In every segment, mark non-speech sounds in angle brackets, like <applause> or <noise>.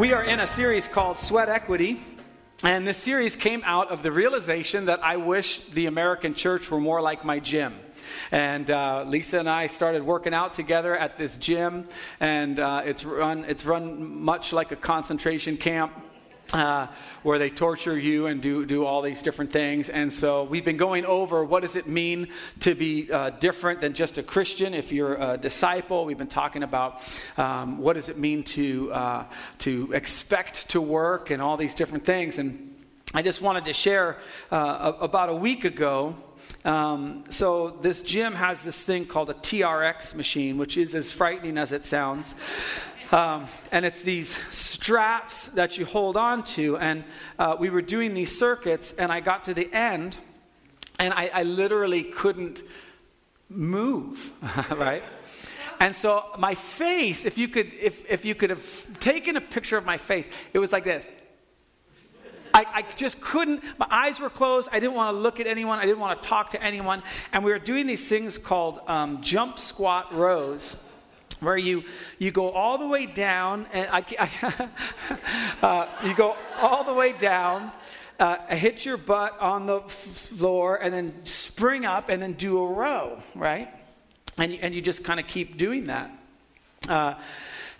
We are in a series called Sweat Equity. And this series came out of the realization that I wish the American church were more like my gym. And uh, Lisa and I started working out together at this gym, and uh, it's, run, it's run much like a concentration camp. Uh, where they torture you and do, do all these different things. And so we've been going over what does it mean to be uh, different than just a Christian if you're a disciple. We've been talking about um, what does it mean to, uh, to expect to work and all these different things. And I just wanted to share uh, about a week ago. Um, so this gym has this thing called a TRX machine, which is as frightening as it sounds. Um, and it's these straps that you hold on to. And uh, we were doing these circuits, and I got to the end, and I, I literally couldn't move, <laughs> right? And so my face, if you could, if, if you could have taken a picture of my face, it was like this. I, I, just couldn't, my eyes were closed. I didn't want to look at anyone. I didn't want to talk to anyone. And we were doing these things called um, jump squat rows where you, you go all the way down, and I, I <laughs> uh, you go all the way down, uh, hit your butt on the floor, and then spring up, and then do a row, right? And and you just kind of keep doing that. Uh,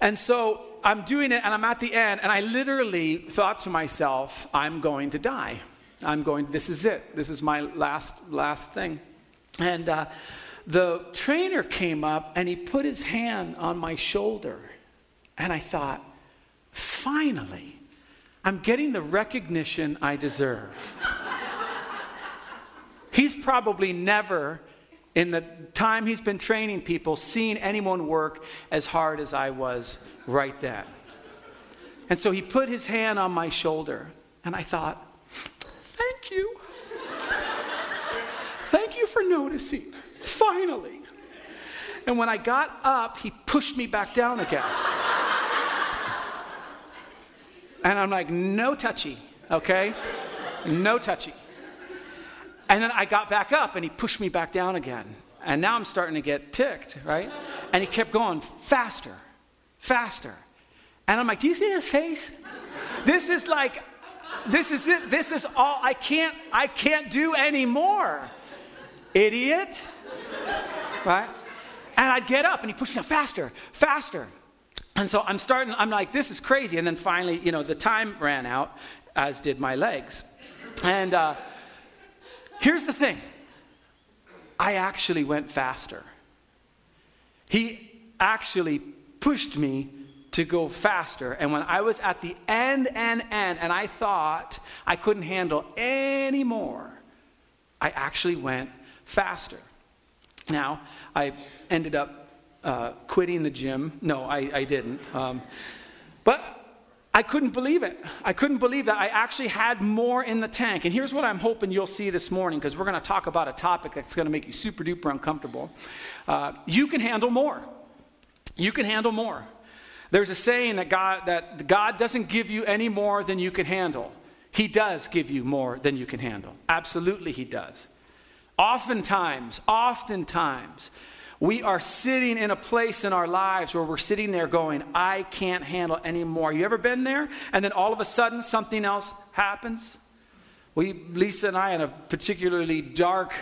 and so I'm doing it, and I'm at the end, and I literally thought to myself, I'm going to die. I'm going, this is it. This is my last, last thing. And, uh, the trainer came up and he put his hand on my shoulder. And I thought, finally, I'm getting the recognition I deserve. <laughs> he's probably never, in the time he's been training people, seen anyone work as hard as I was right then. And so he put his hand on my shoulder, and I thought, thank you. thank you for noticing. Finally. And when I got up, he pushed me back down again. and I'm like, no touchy, okay? No touchy. And then I got back up and he pushed me back down again. And now I'm starting to get ticked, right? And he kept going faster, faster. And I'm like, do you see his face? This is like, this is it. This is all I can't, I can't do anymore. Idiot right? And I'd get up and he'd push me faster, faster. And so I'm starting, I'm like, this is crazy. And then finally, you know, the time ran out, as did my legs. And uh, here's the thing I actually went faster. He actually pushed me to go faster. And when I was at the end, and end, and I thought I couldn't handle any more, I actually went faster. Now, I ended up uh, quitting the gym. No, I, I didn't. Um, but I couldn't believe it. I couldn't believe that I actually had more in the tank. And here's what I'm hoping you'll see this morning because we're going to talk about a topic that's going to make you super duper uncomfortable. Uh, you can handle more. You can handle more. There's a saying that God, that God doesn't give you any more than you can handle. He does give you more than you can handle. Absolutely, He does. Oftentimes, oftentimes, we are sitting in a place in our lives where we're sitting there going, I can't handle anymore. You ever been there? And then all of a sudden something else happens? We, Lisa and I, in a particularly dark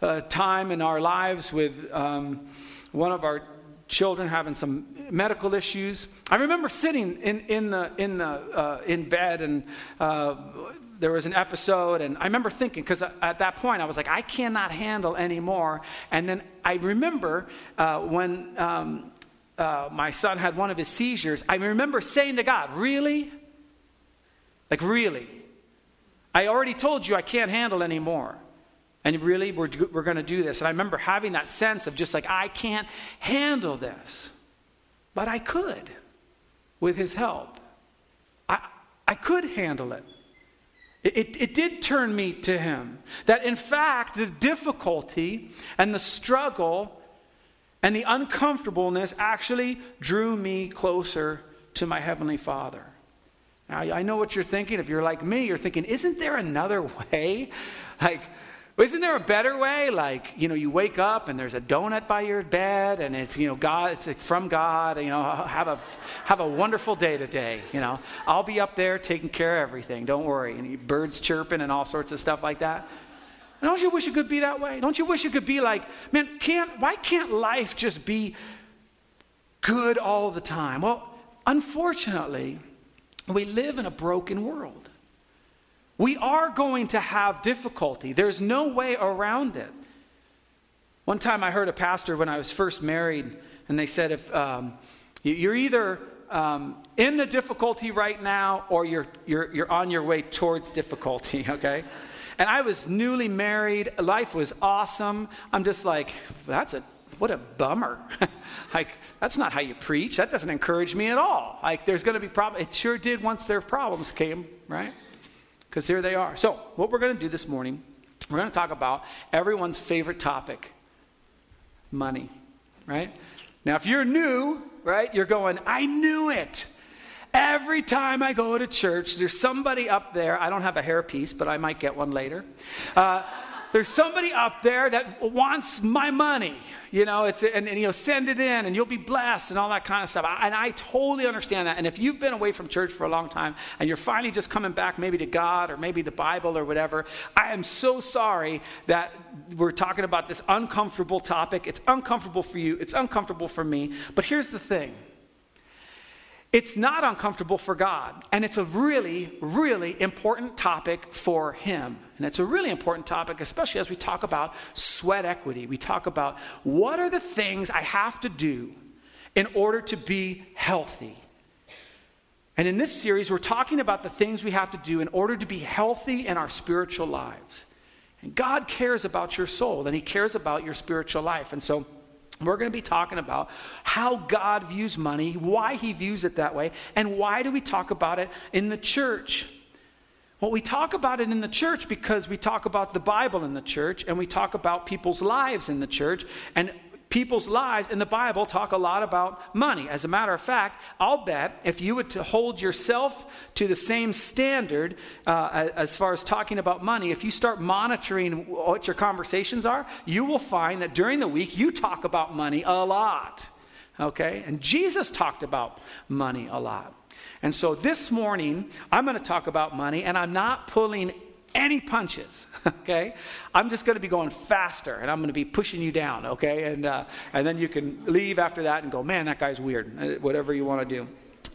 uh, time in our lives with um, one of our children having some medical issues. I remember sitting in, in, the, in, the, uh, in bed and uh, there was an episode, and I remember thinking, because at that point I was like, I cannot handle anymore. And then I remember uh, when um, uh, my son had one of his seizures, I remember saying to God, Really? Like, really? I already told you I can't handle anymore. And really, we're, we're going to do this. And I remember having that sense of just like, I can't handle this. But I could with his help. I, I could handle it. It, it, did turn me to him. That in fact, the difficulty and the struggle and the uncomfortableness actually drew me closer to my Heavenly Father. Now, I know what you're thinking. If you're like me, you're thinking, isn't there another <laughs> way? Like, Isn't there a better way? Like, you know, you wake up and there's a donut by your bed and it's, you know, God, it's from God, you know, <laughs> have a, have a wonderful day today, you know. I'll be up there taking care of everything, don't worry. And birds chirping and all sorts of stuff like that. And don't you wish it could be that way? Don't you wish it could be like, man, can't, why can't life just be good all the time? Well, unfortunately, we live in a broken world. We are going to have difficulty. There's no way around it. One time I heard a pastor when I was first married, and they said, if um, you're either um, in the difficulty right now or you're, you're, you're on your way towards difficulty, <laughs> okay? And I was newly married. Life was awesome. I'm just like, that's a, what a bummer. <laughs> like, that's not how you preach. That doesn't encourage me at all. Like, there's going to be problems. It sure did once their problems came, right? Because here they are. So, what we're going to do this morning, we're going to talk about everyone's favorite topic money, right? Now, if you're new, right, you're going, I knew it. Every time I go to church, there's somebody up there. I don't have a hairpiece, but I might get one later. Uh, there's somebody up there that wants my money, you know, it's, and, and, you know, send it in and you'll be blessed and all that kind of stuff. I, and I totally understand that. And if you've been away from church for a long time and you're finally just coming back maybe to God or maybe the Bible or whatever, I am so sorry that we're talking about this uncomfortable topic. It's uncomfortable for you, it's uncomfortable for me. But here's the thing it's not uncomfortable for God, and it's a really, really important topic for Him. And it's a really important topic, especially as we talk about sweat equity. We talk about what are the things I have to do in order to be healthy. And in this series, we're talking about the things we have to do in order to be healthy in our spiritual lives. And God cares about your soul, and He cares about your spiritual life. And so, we're going to be talking about how God views money, why he views it that way, and why do we talk about it in the church? Well, we talk about it in the church because we talk about the Bible in the church and we talk about people's lives in the church. And people's lives in the Bible talk a lot about money. As a matter of fact, I'll bet if you to hold yourself to the same standard uh, as far as talking about money, if you start monitoring what your conversations are, you will find that during the week you talk about money a lot. Okay? And Jesus talked about money a lot. And so this morning, I'm going to talk about money, and I'm not pulling any punches, <laughs> okay? I'm just going to be going faster and I'm going to be pushing you down, okay? And, uh, and then you can leave after that and go, man, that guy's weird, uh, whatever you want to do.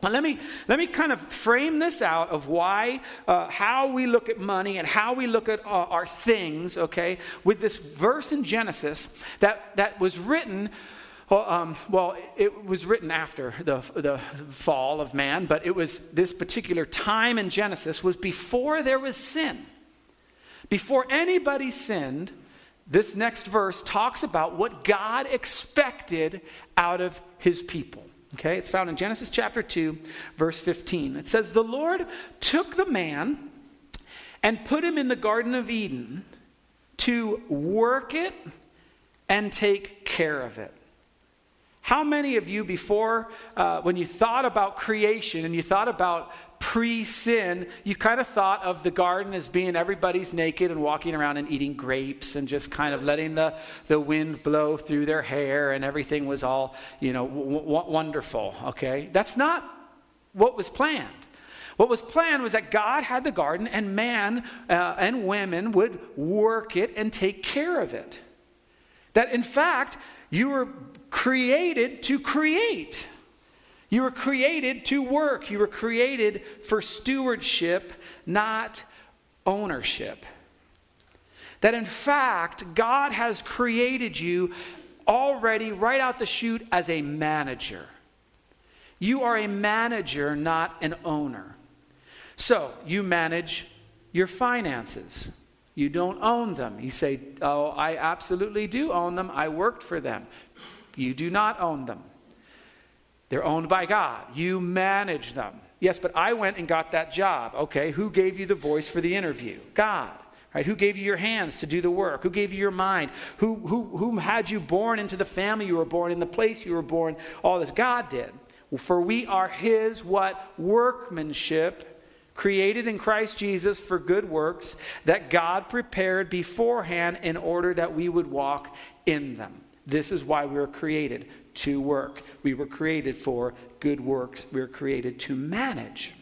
Well, let me, let me kind of frame this out of why, uh, how we look at money and how we look at uh, our things, okay, with this verse in Genesis that, that was written well, um, well, it was written after the, the fall of man, but it was this particular time in Genesis was before there was sin. Before anybody sinned, this next verse talks about what God expected out of his people. Okay, it's found in Genesis chapter 2, verse 15. It says, The Lord took the man and put him in the Garden of Eden to work it and take care of it. How many of you, before, uh, when you thought about creation and you thought about pre sin, you kind of thought of the garden as being everybody's naked and walking around and eating grapes and just kind of letting the, the wind blow through their hair and everything was all, you know, w- w- wonderful, okay? That's not what was planned. What was planned was that God had the garden and man uh, and women would work it and take care of it. That in fact, you were created to create. You were created to work. You were created for stewardship, not ownership. That in fact, God has created you already right out the chute as a manager. You are a manager, not an owner. So you manage your finances. You don't own them. You say, Oh, I absolutely do own them. I worked for them. You do not own them. They're owned by God. You manage them. Yes, but I went and got that job. Okay, who gave you the voice for the interview? God. Right? Who gave you your hands to do the work? Who gave you your mind? Who, who, who had you born into the family you were born, in the place you were born? All this God did. For we are His what? Workmanship created in Christ Jesus for good works that God prepared beforehand in order that we would walk in them. This is why we were created to work. We were created for good works. We were created to manage.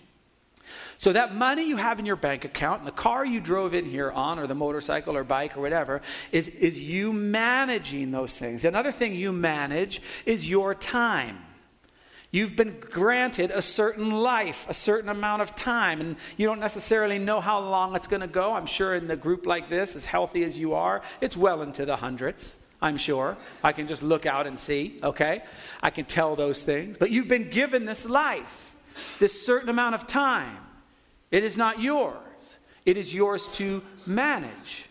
So, that money you have in your bank account and the car you drove in here on, or the motorcycle or bike or whatever, is, is you managing those things. Another thing you manage is your time. You've been granted a certain life, a certain amount of time, and you don't necessarily know how long it's going to go. I'm sure in the group like this, as healthy as you are, it's well into the hundreds. I'm sure. I can just look out and see, okay? I can tell those things. But you've been given this life, this certain amount of time. It is not yours, it is yours to manage,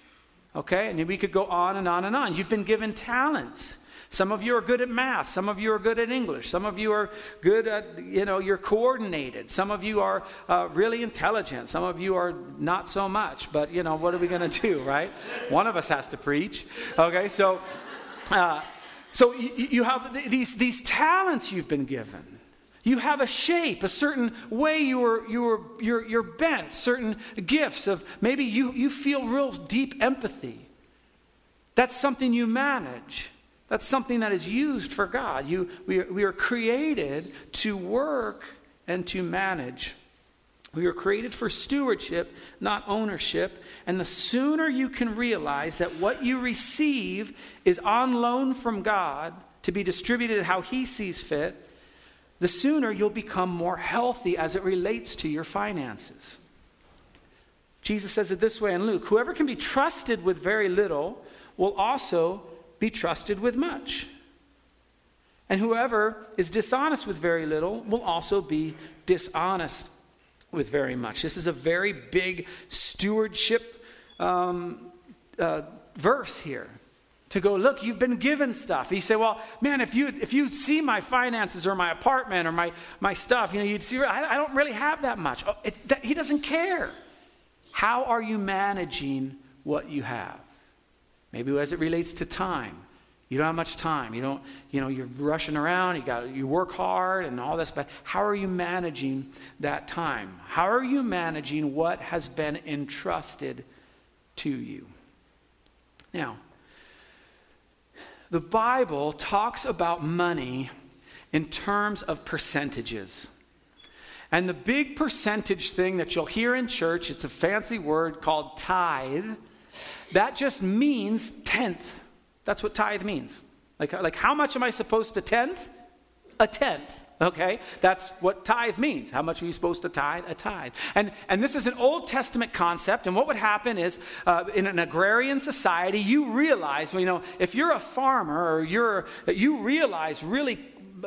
okay? And we could go on and on and on. You've been given talents. Some of you are good at math. Some of you are good at English. Some of you are good at, you know, you're coordinated. Some of you are uh, really intelligent. Some of you are not so much. But, you know, what are we going to do, right? One of us has to preach. Okay, so, uh, so you, you have these, these talents you've been given. You have a shape, a certain way you are, you you're, you're bent, certain gifts of maybe you, you feel real deep empathy. That's something you manage. That's something that is used for God. You, we, are, we are created to work and to manage. We are created for stewardship, not ownership. And the sooner you can realize that what you receive is on loan from God to be distributed how He sees fit, the sooner you'll become more healthy as it relates to your finances. Jesus says it this way in Luke Whoever can be trusted with very little will also be trusted with much. And whoever is dishonest with very little will also be dishonest with very much. This is a very big stewardship um, uh, verse here. To go, look, you've been given stuff. You say, well, man, if you if you see my finances or my apartment or my, my stuff, you know, you'd see, I, I don't really have that much. Oh, it, that, he doesn't care. How are you managing what you have? Maybe as it relates to time. You don't have much time. You don't, you know, you're rushing around, you got you work hard and all this, but how are you managing that time? How are you managing what has been entrusted to you? Now, the Bible talks about money in terms of percentages. And the big percentage thing that you'll hear in church, it's a fancy word called tithe that just means tenth. That's what tithe means. Like, like how much am I supposed to tenth? A tenth. Okay? That's what tithe means. How much are you supposed to tithe? A tithe. And, and this is an Old Testament concept. And what would happen is uh, in an agrarian society, you realize, you know, if you're a farmer or you're, you realize really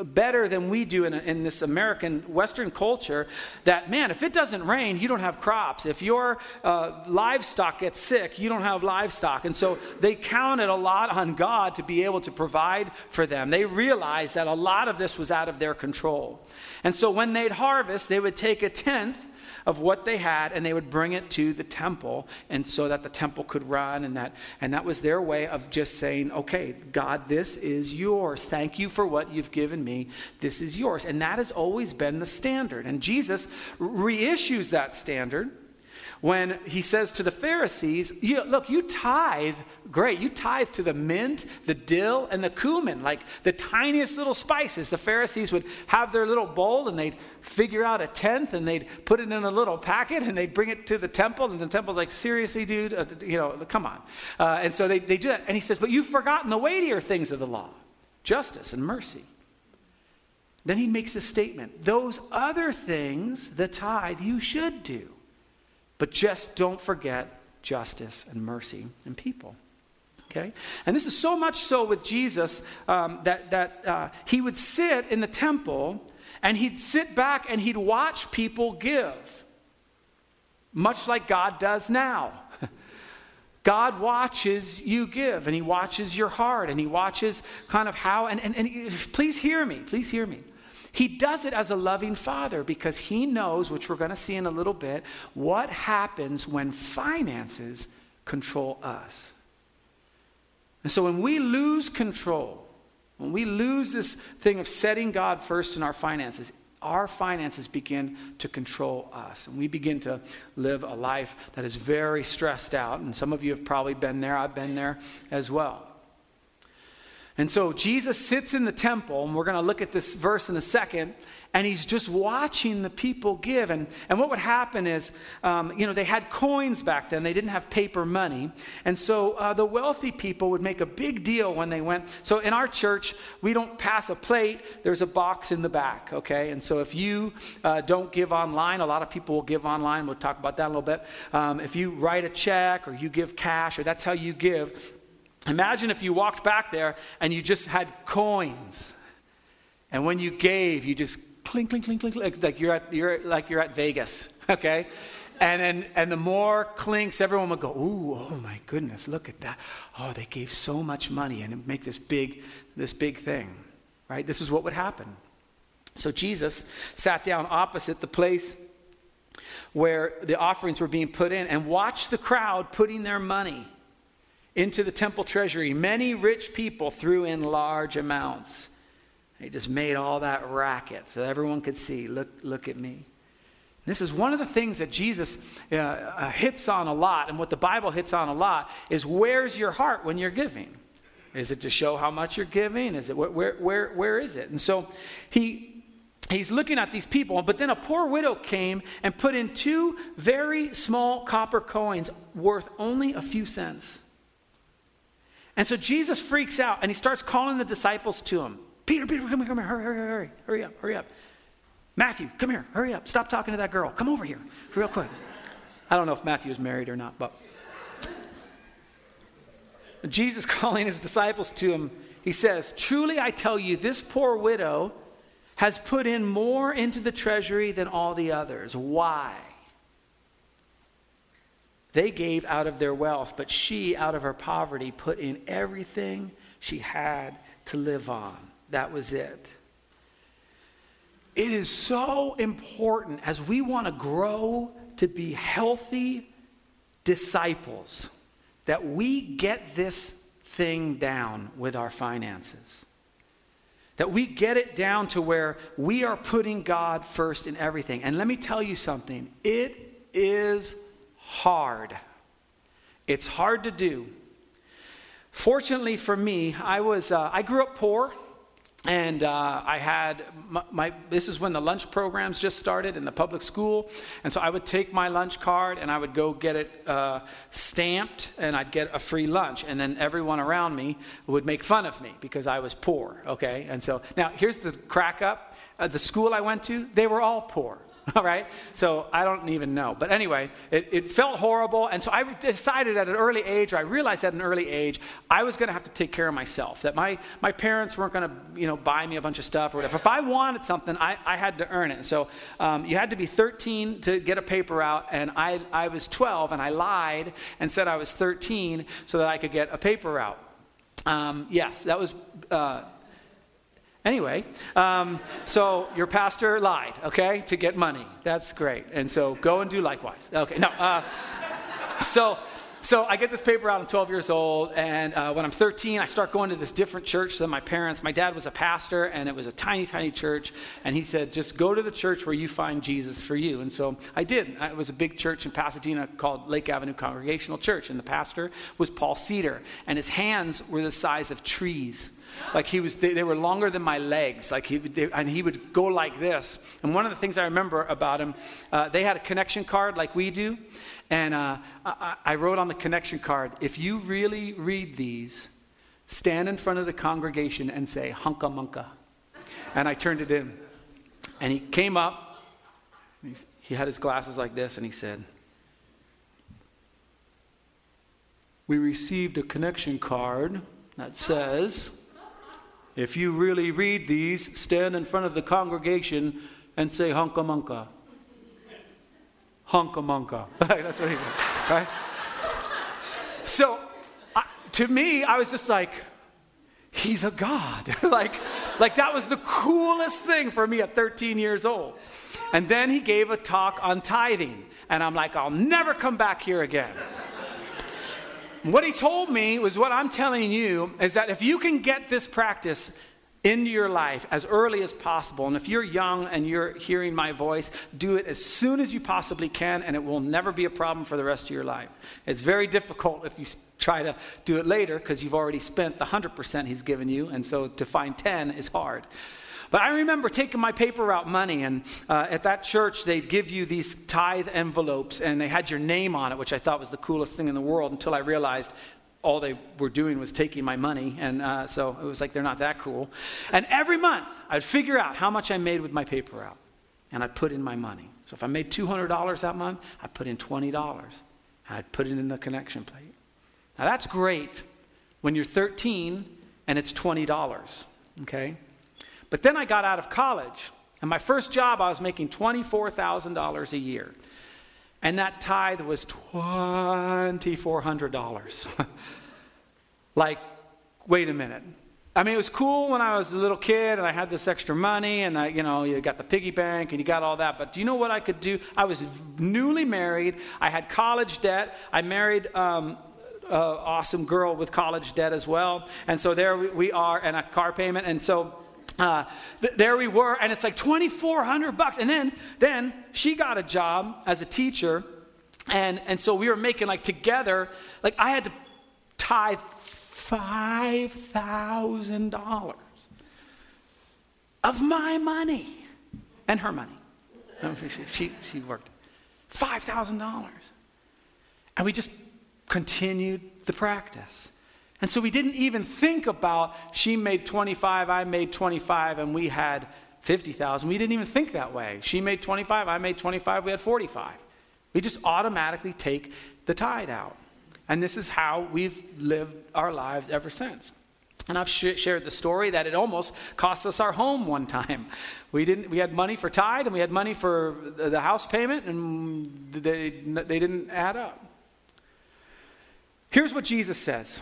better than we do in, in this American Western culture that, man, if it doesn't rain, you don't have crops. If your uh, livestock gets sick, you don't have livestock. And so they counted a lot on God to be able to provide for them. They realized that a lot of this was out of their control. And so when they'd harvest, they would take a tenth of what they had and they would bring it to the temple and so that the temple could run and that and that was their way of just saying okay god this is yours. Thank you for what you've given me. This is yours. And that has always been the standard. And jesus reissues that standard when he says to the Pharisees, you, Look, you tithe, great, you tithe to the mint, the dill, and the cumin, like the tiniest little spices. The Pharisees would have their little bowl and they'd figure out a tenth and they'd put it in a little packet and they'd bring it to the temple. And the temple's like, Seriously, dude, uh, you know, come on. Uh, and so they, they do that. And he says, But you've forgotten the weightier things of the law justice and mercy. Then he makes a statement those other things, the tithe, you should do. But just don't forget justice and mercy and people. Okay? And this is so much so with Jesus um, that, that uh, he would sit in the temple and he'd sit back and he'd watch people give, much like God does now. <laughs> God watches you give, and He watches your heart, and He watches kind of how, and, and, and please hear me, please hear me. He does it as a loving father because he knows, which we're going to see in a little bit, what happens when finances control us. And so when we lose control, when we lose this thing of setting God first in our finances, our finances begin to control us. And we begin to live a life that is very stressed out. And some of you have probably been there. I've been there as well. And so Jesus sits in the temple, and we're going to look at this verse in a second, and he's just watching the people give. And, and what would happen is, um, you know, they had coins back then, they didn't have paper money. And so uh, the wealthy people would make a big deal when they went. So in our church, we don't pass a plate, there's a box in the back, okay? And so if you uh, don't give online, a lot of people will give online, we'll talk about that a little bit. Um, if you write a check or you give cash, or that's how you give, Imagine if you walked back there and you just had coins. And when you gave, you just clink, clink, clink, clink, like, like, you're, at, you're, like you're at Vegas, <laughs> okay? And, then, and the more clinks, everyone would go, ooh, oh my goodness, look at that. Oh, they gave so much money and make this big, this big thing, right? This is what would happen. So Jesus sat down opposite the place where the offerings were being put in and watched the crowd putting their money into the temple treasury. Many rich people threw in large amounts. He just made all that racket so everyone could see look, look at me. This is one of the things that Jesus uh, uh, hits on a lot, and what the Bible hits on a lot is where's your heart when you're giving? Is it to show how much you're giving? Is it where, where, where is it? And so he, he's looking at these people, but then a poor widow came and put in two very small copper coins worth only a few cents. And so Jesus freaks out and he starts calling the disciples to him. Peter, Peter, come here, come here, hurry, hurry, hurry, hurry up, hurry up. Matthew, come here, hurry up, stop talking to that girl, come over here, real quick. I don't know if Matthew is married or not, but Jesus <laughs> calling his disciples to him, he says, Truly I tell you, this poor widow has put in more into the treasury than all the others. Why? They gave out of their wealth, but she, out of her poverty, put in everything she had to live on. That was it. It is so important as we want to grow to be healthy disciples that we get this thing down with our finances. That we get it down to where we are putting God first in everything. And let me tell you something it is hard. It's hard to do. Fortunately for me, I was uh, I grew up poor, and uh, I had my, my, This is when the lunch programs just started in the public school, and so I would take my lunch card and I would go get it uh, stamped, and I'd get a free lunch, and then everyone around me would make fun of me because I was poor. Okay, and so now here's the crack up. Uh, the school I went to, they were all poor. <laughs> all right? So I don't even know. But anyway, it, it felt horrible. And so I decided at an early age, or I realized at an early age, I was going to have to take care of myself. That my, my parents weren't going to, you know, buy me a bunch of stuff or whatever. If I wanted something, I, I had to earn it. So um, you had to be 13 to get a paper out. And I, I was 12, and I lied and said I was 13 so that I could get a paper out. Um, yes, that was. Uh, Anyway, um, so your pastor lied, okay, to get money. That's great. And so go and do likewise. Okay, no. Uh, so, so I get this paper out. I'm 12 years old, and uh, when I'm 13, I start going to this different church than my parents. My dad was a pastor, and it was a tiny, tiny church. And he said, "Just go to the church where you find Jesus for you." And so I did. It was a big church in Pasadena called Lake Avenue Congregational Church, and the pastor was Paul Cedar, and his hands were the size of trees. Like he was, they, they were longer than my legs. Like he, they, and he would go like this. And one of the things I remember about him, uh, they had a connection card like we do, and uh, I, I wrote on the connection card, if you really read these, stand in front of the congregation and say hunka munka. And I turned it in, and he came up. He had his glasses like this, and he said. We received a connection card that says, if you really read these, stand in front of the congregation and say hunka munka. Hunka munka. <laughs> That's what he did, right? So, I, to me, I was just like, he's a god. <laughs> like, like that was the coolest thing for me at 13 years old. And then he gave a talk on tithing, and I'm like, I'll never come back here again. What he told me was what I'm telling you is that if you can get this practice into your life as early as possible. And if you're young and you're hearing my voice, do it as soon as you possibly can, and it will never be a problem for the rest of your life. It's very difficult if you try to do it later because you've already spent the 100% He's given you, and so to find 10 is hard. But I remember taking my paper route money, and uh, at that church, they'd give you these tithe envelopes, and they had your name on it, which I thought was the coolest thing in the world until I realized all they were doing was taking my money. And uh, so it was like, they're not that cool. And every month, I'd figure out how much I made with my paper route, and I'd put in my money. So if I made $200 that month, I'd put in $20. and I'd put it in the connection plate. Now that's great when you're 13 and it's $20, okay? But then I got out of college, and my first job, I was making $24,000 a year. And that tithe was $2,400. <laughs> like, wait a minute. I mean, it was cool when I was a little kid and I had this extra money and I, you know, you got the piggy bank and you got all that. But do you know what I could do? I was newly married. I had college debt. I married um, an awesome girl with college debt as well. And so there we are and a car payment. And so uh, th- there we were, and it's like 2,400 bucks. And then, then she got a job as a teacher, and, and so we were making like together, like I had to tithe $5,000 of my money and her money. She, she, worked. $5,000. And we just continued the practice. And so we didn't even think about she made 25, I made 25, and we had 50,000. We didn't even think that way. She made 25, I made 25, we had 45. We just automatically take the tithe out. And this is how we've lived our lives ever since. And I've sh- shared the story that it almost cost us our home one time. We, didn't, we had money for tithe and we had money for the house payment, and they, they didn't add up. Here's what Jesus says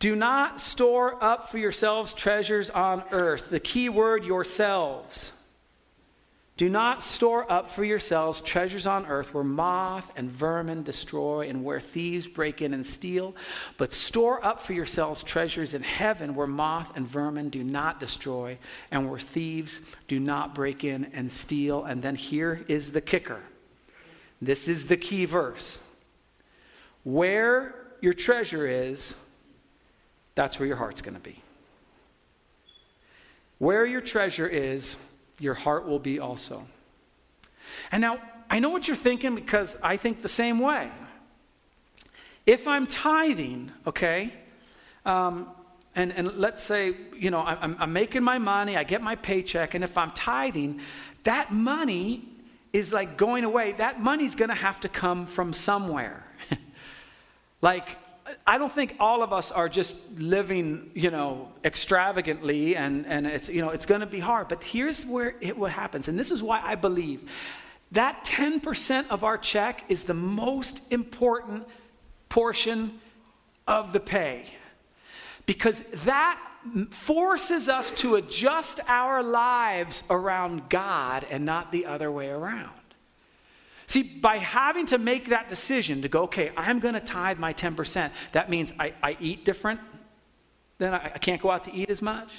do not store up for yourselves treasures on earth. The key word, yourselves. Do not store up for yourselves treasures on earth where moth and vermin destroy and where thieves break in and steal, but store up for yourselves treasures in heaven where moth and vermin do not destroy and where thieves do not break in and steal. And then here is the kicker this is the key verse. Where your treasure is, that's where your heart's going to be. Where your treasure is, your heart will be also. And now, I know what you're thinking because I think the same way. If I'm tithing, okay, um, and, and let's say, you know, I'm, I'm making my money, I get my paycheck, and if I'm tithing, that money is like going away. That money's going to have to come from somewhere. <laughs> like, I don't think all of us are just living, you know, extravagantly and, and it's, you know, it's going to be hard. But here's where it what happens. And this is why I believe that 10% of our check is the most important portion of the pay. Because that forces us to adjust our lives around God and not the other way around. See, by having to make that decision to go, okay, I'm going to tithe my 10%, that means I, I eat different, then I, I, can't go out to eat as much.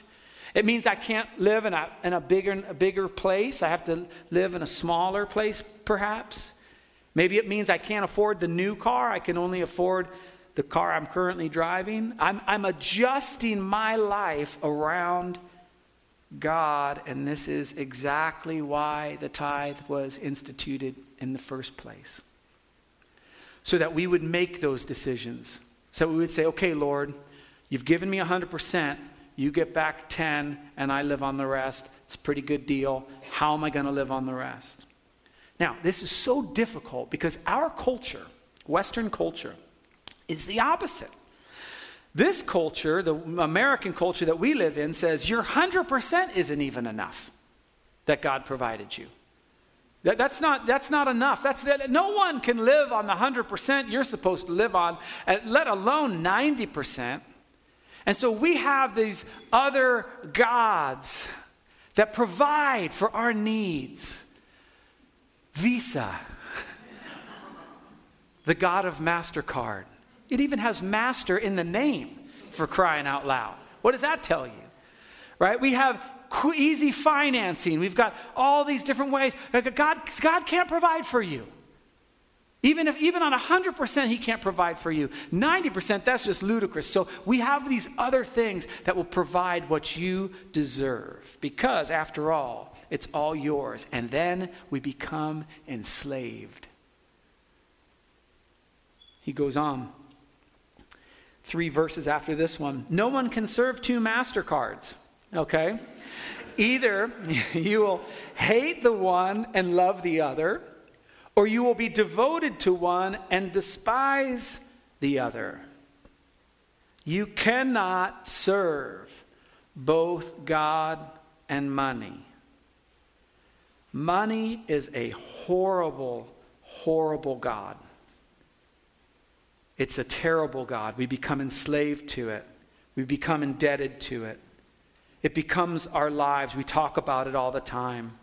It means I can't live in a, in a, bigger, a bigger place. I have to live in a smaller place, perhaps. Maybe it means I can't afford the new car. I can only afford the car I'm currently driving. I'm, I'm adjusting my life around God, and this is exactly why the tithe was instituted in the first place. So that we would make those decisions. So we would say, okay, Lord, you've given me 100%, you get back 10, and I live on the rest. It's a pretty good deal. How am I going to live on the rest? Now, this is so difficult because our culture, Western culture, is the opposite. This culture, the American culture that we live in, says your 100% isn't even enough that God provided you. That, that's, not, that's not enough. That's, no one can live on the 100% you're supposed to live on, eh, let alone 90%. And so we have these other gods that provide for our needs. Visa, <laughs> the God of MasterCard. It even has master in the name for crying out loud. What does that tell you? right? We have easy financing. We've got all these different ways. God, God can't provide for you. Even if even on 100% he can't provide for you. 90% that's just ludicrous. So we have these other things that will provide what you deserve because after all, it's all yours. And then we become enslaved. He goes on. 3 verses after this one. No one can serve two mastercards, okay? Either <laughs> you will hate the one and love the other, or you will be devoted to one and despise the other. You cannot serve both God and money. Money is a horrible, horrible God. It's a terrible God. We become enslaved to it, we become indebted to it. It becomes our lives. We talk about it all the time.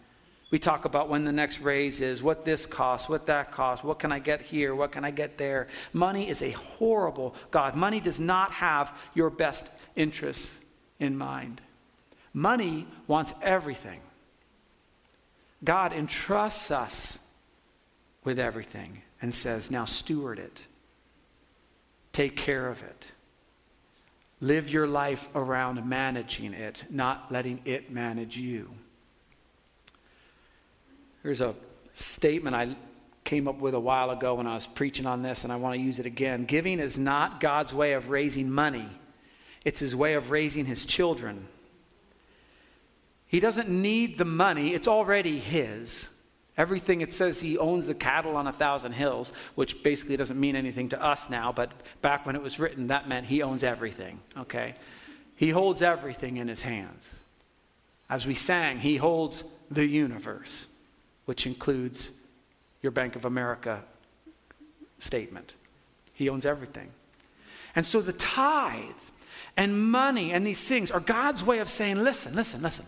We talk about when the next raise is, what this costs, what that costs, what can I get here, what can I get there. Money is a horrible God. Money does not have your best interests in mind. Money wants everything. God entrusts us with everything and says, now steward it, take care of it. Live your life around managing it, not letting it manage you. There's a statement I came up with a while ago when I was preaching on this, and I want to use it again. Giving is not God's way of raising money, it's his way of raising his children. He doesn't need the money, it's already his. Everything it says he owns the cattle on a thousand hills, which basically doesn't mean anything to us now, but back when it was written, that meant he owns everything, okay? He holds everything in his hands. As we sang, he holds the universe, which includes your Bank of America statement. He owns everything. And so the tithe and money and these things are God's way of saying, listen, listen, listen.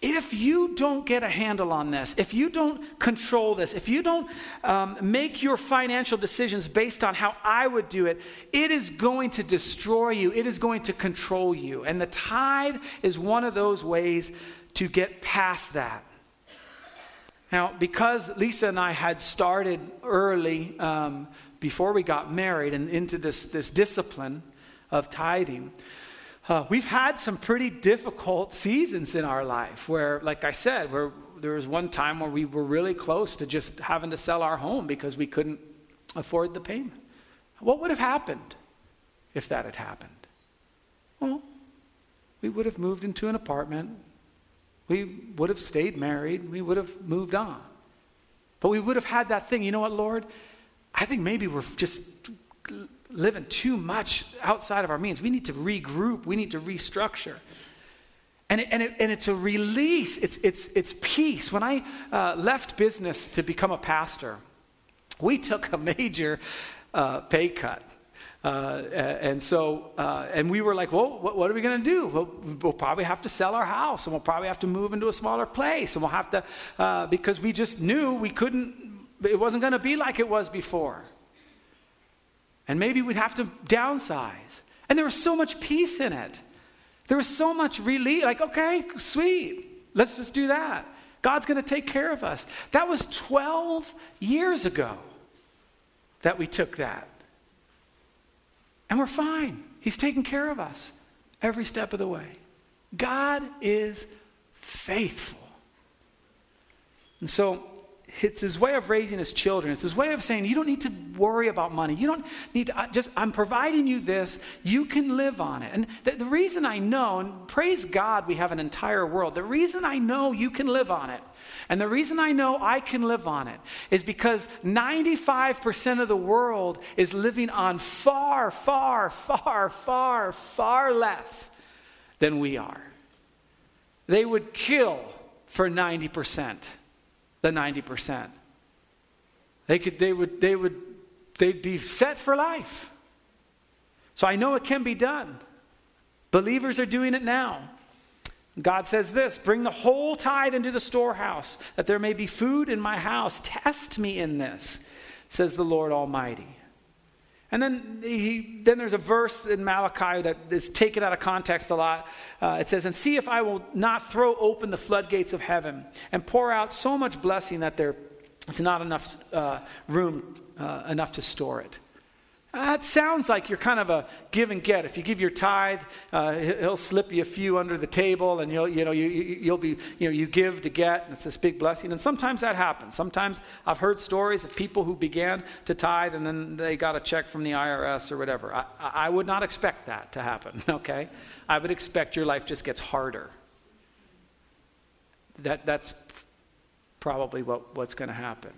If you don't get a handle on this, if you don't control this, if you don't um, make your financial decisions based on how I would do it, it is going to destroy you. It is going to control you. And the tithe is one of those ways to get past that. Now, because Lisa and I had started early um, before we got married and into this, this discipline of tithing, uh, we've had some pretty difficult seasons in our life where, like I said, where there was one time where we were really close to just having to sell our home because we couldn't afford the payment. What would have happened if that had happened? Well, we would have moved into an apartment. We would have stayed married. We would have moved on. But we would have had that thing. You know what, Lord? I think maybe we're just living too much outside of our means. We need to regroup, we need to restructure. And, it, and, it, and it's a release, it's, it's, it's peace. When I uh, left business to become a pastor, we took a major uh, pay cut. Uh, and so, uh, and we were like, well, what, what are we going to do? We'll, we'll, probably have to sell our house and we'll probably have to move into a smaller place and we'll have to, uh, because we just knew we couldn't, it wasn't going to be like it was before. And maybe we'd have to downsize. And there was so much peace in it. There was so much relief. Like, okay, sweet. Let's just do that. God's going to take care of us. That was 12 years ago that we took that. And we're fine. He's taking care of us every step of the way. God is faithful. And so it's his way of raising his children. It's his way of saying, you don't need to worry about money. You don't need to, I just, I'm providing you this. You can live on it. And the, the reason I know, and praise God, we have an entire world. The reason I know you can live on it, and the reason I know I can live on it, is because 95% of the world is living on far, far, far, far, far less than we are. They would kill for 90% the 90%. They could, they would, they would, they'd be set for life. So I know it can be done. Believers are doing it now. God says this bring the whole tithe into the storehouse, that there may be food in my house. Test me in this, says the Lord Almighty. And then, he, then there's a verse in Malachi that is taken out of context a lot. Uh, it says, And see if I will not throw open the floodgates of heaven and pour out so much blessing that there's not enough uh, room uh, enough to store it. That sounds like you're kind of a give and get. If you give your tithe, uh, he'll slip you a few under the table, and you'll, you know, you, you'll be, you know, you give to get, and it's this big blessing. And sometimes that happens. Sometimes I've heard stories of people who began to tithe, and then they got a check from the IRS or whatever. I, I would not expect that to happen. <laughs> Okay, I would expect your life just gets harder. That that's probably what, what's going to happen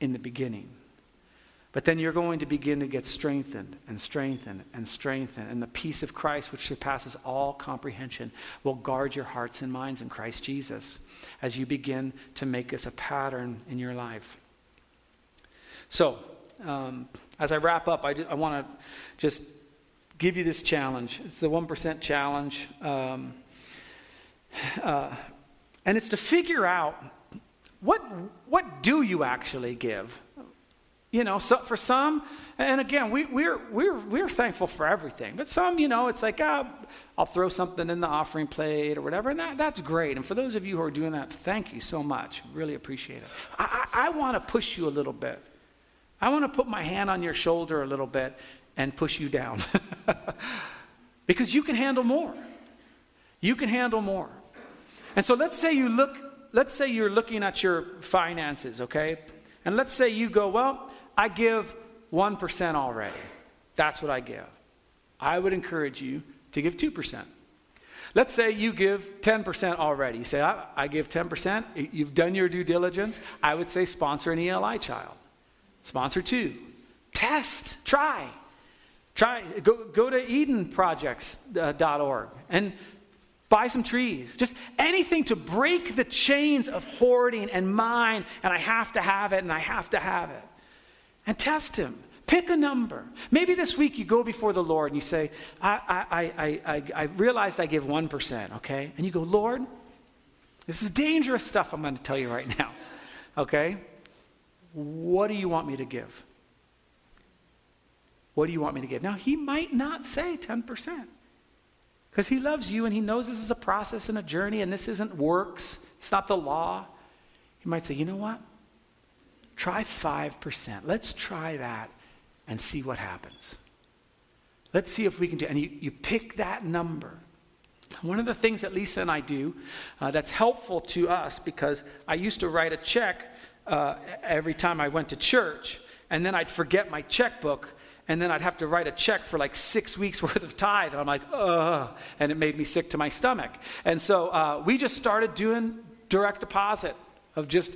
in the beginning. But then you're going to begin to get strengthened and strengthened and strengthened. And the peace of Christ, which surpasses all comprehension, will guard your hearts and minds in Christ Jesus as you begin to make this a pattern in your life. So, um, as I wrap up, I, I want to just give you this challenge. It's the 1% challenge. Um, <sighs> uh, and it's to figure out what, what do you actually give? You know, so for some, and again, we, we're, we're, we're thankful for everything. But some, you know, it's like, ah, I'll throw something in the offering plate or whatever, and that, that's great. And for those of you who are doing that, thank you so much. Really appreciate it. I, I, I want to push you a little bit. I want to put my hand on your shoulder a little bit and push you down. <laughs> because you can handle more. You can handle more. And so let's say you look, let's say you're looking at your finances, okay? And let's say you go, well, I give 1% already. That's what I give. I would encourage you to give 2%. Let's say you give 10% already. You say, I, I, give 10%. You've done your due diligence. I would say sponsor an ELI child. Sponsor two. Test. Try. Try. Go, go to EdenProjects.org uh, and buy some trees. Just anything to break the chains of hoarding and mine, and I have to have it, and I have to have it and test him. Pick a number. Maybe this week you go before the Lord and you say, I, I, I, I, I realized I give 1%, okay? And you go, Lord, this is dangerous stuff I'm going to tell you right now, <laughs> okay? What do you want me to give? What do you want me to give? Now, he might not say 10% because he loves you and he knows this is a process and a journey and this isn't works, it's not the law. He might say, you know what? Try 5%. Let's try that and see what happens. Let's see if we can do And you, you pick that number. One of the things that Lisa and I do uh, that's helpful to us because I used to write a check uh, every time I went to church, and then I'd forget my checkbook, and then I'd have to write a check for like six weeks <laughs> worth of tithe. And I'm like, ugh, and it made me sick to my stomach. And so uh, we just started doing direct deposit of just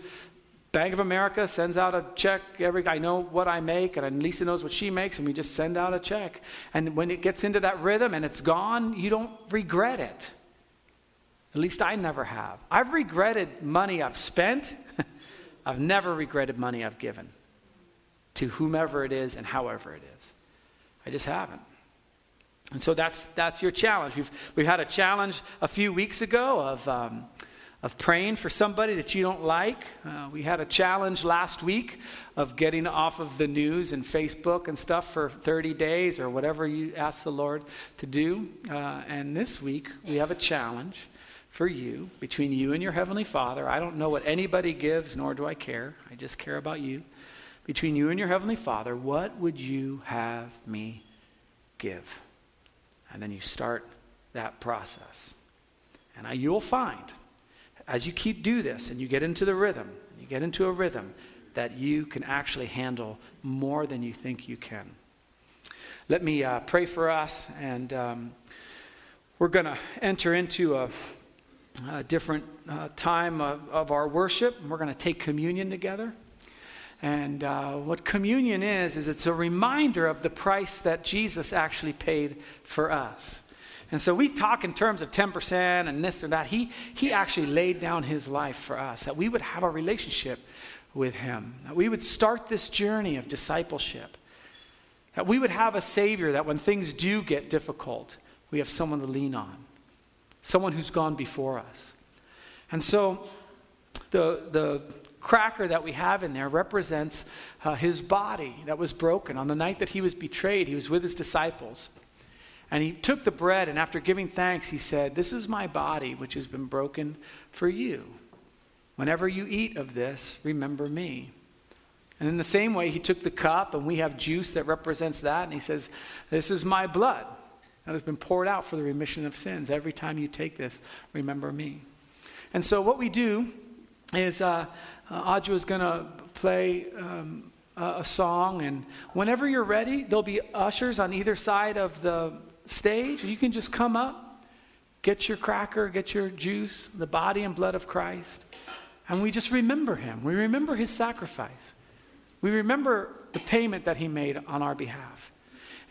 Bank of America sends out a check every I know what I make and Lisa knows what she makes and we just send out a check. And when it gets into that rhythm and it's gone, you don't regret it. At least I never have. I've regretted money I've spent. <laughs> I've never regretted money I've given to whomever it is and however it is. I just haven't. And so that's, that's your challenge. We've, we've had a challenge a few weeks ago of um, of praying for somebody that you don't like. Uh, we had a challenge last week of getting off of the news and Facebook and stuff for 30 days or whatever you ask the Lord to do. Uh, and this week we have a challenge for you between you and your Heavenly Father. I don't know what anybody gives, nor do I care. I just care about you. Between you and your Heavenly Father, what would you have me give? And then you start that process. And I, you'll find as you keep do this and you get into the rhythm, you get into a rhythm that you can actually handle more than you think you can. Let me uh, pray for us, and um, we're going to enter into a, a different uh, time of, of, our worship. We're going to take communion together. And uh, what communion is, is it's a reminder of the price that Jesus actually paid for us. And so we talk in terms of 10% and this or that. He, he actually laid down his life for us, that we would have a relationship with him, that we would start this journey of discipleship, that we would have a Savior, that when things do get difficult, we have someone to lean on, someone who's gone before us. And so the, the cracker that we have in there represents uh, his body that was broken. On the night that he was betrayed, he was with his disciples. And he took the bread, and after giving thanks, he said, This is my body, which has been broken for you. Whenever you eat of this, remember me. And in the same way, he took the cup, and we have juice that represents that, and he says, This is my blood that has been poured out for the remission of sins. Every time you take this, remember me. And so, what we do is uh, uh, Audra is going to play um, a song, and whenever you're ready, there'll be ushers on either side of the stage. You can just come up, get your cracker, get your juice, the body and blood of Christ, and we just remember him. We remember his sacrifice. We remember the payment that he made on our behalf.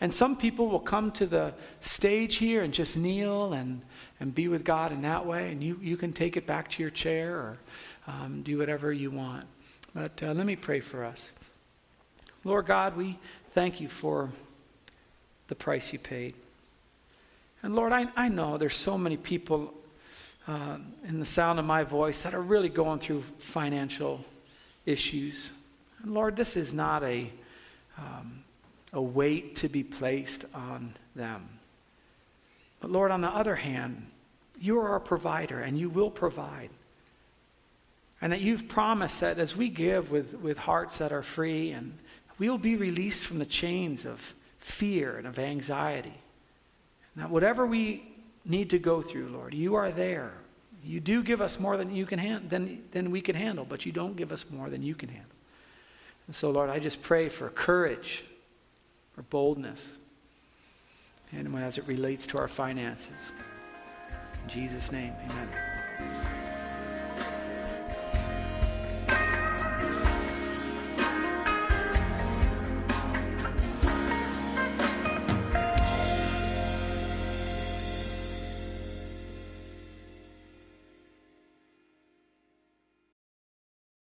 And some people will come to the stage here and just kneel and, and be with God in that way, and you, you can take it back to your chair or um, do whatever you want. But uh, let me pray for us. Lord God, we thank you for the price you paid. And Lord, I, I know there's so many people uh, in the sound of my voice that are really going through financial issues. And Lord, this is not a, um, a weight to be placed on them. But Lord, on the other hand, you are our provider and you will provide. And that you've promised that as we give with, with hearts that are free, and we'll be released from the chains of fear and of anxiety. That whatever we need to go through, Lord, you are there. You do give us more than you can hand, than, than we can handle, but you don't give us more than you can handle. And so, Lord, I just pray for courage, for boldness, and as it relates to our finances. In Jesus' name, amen.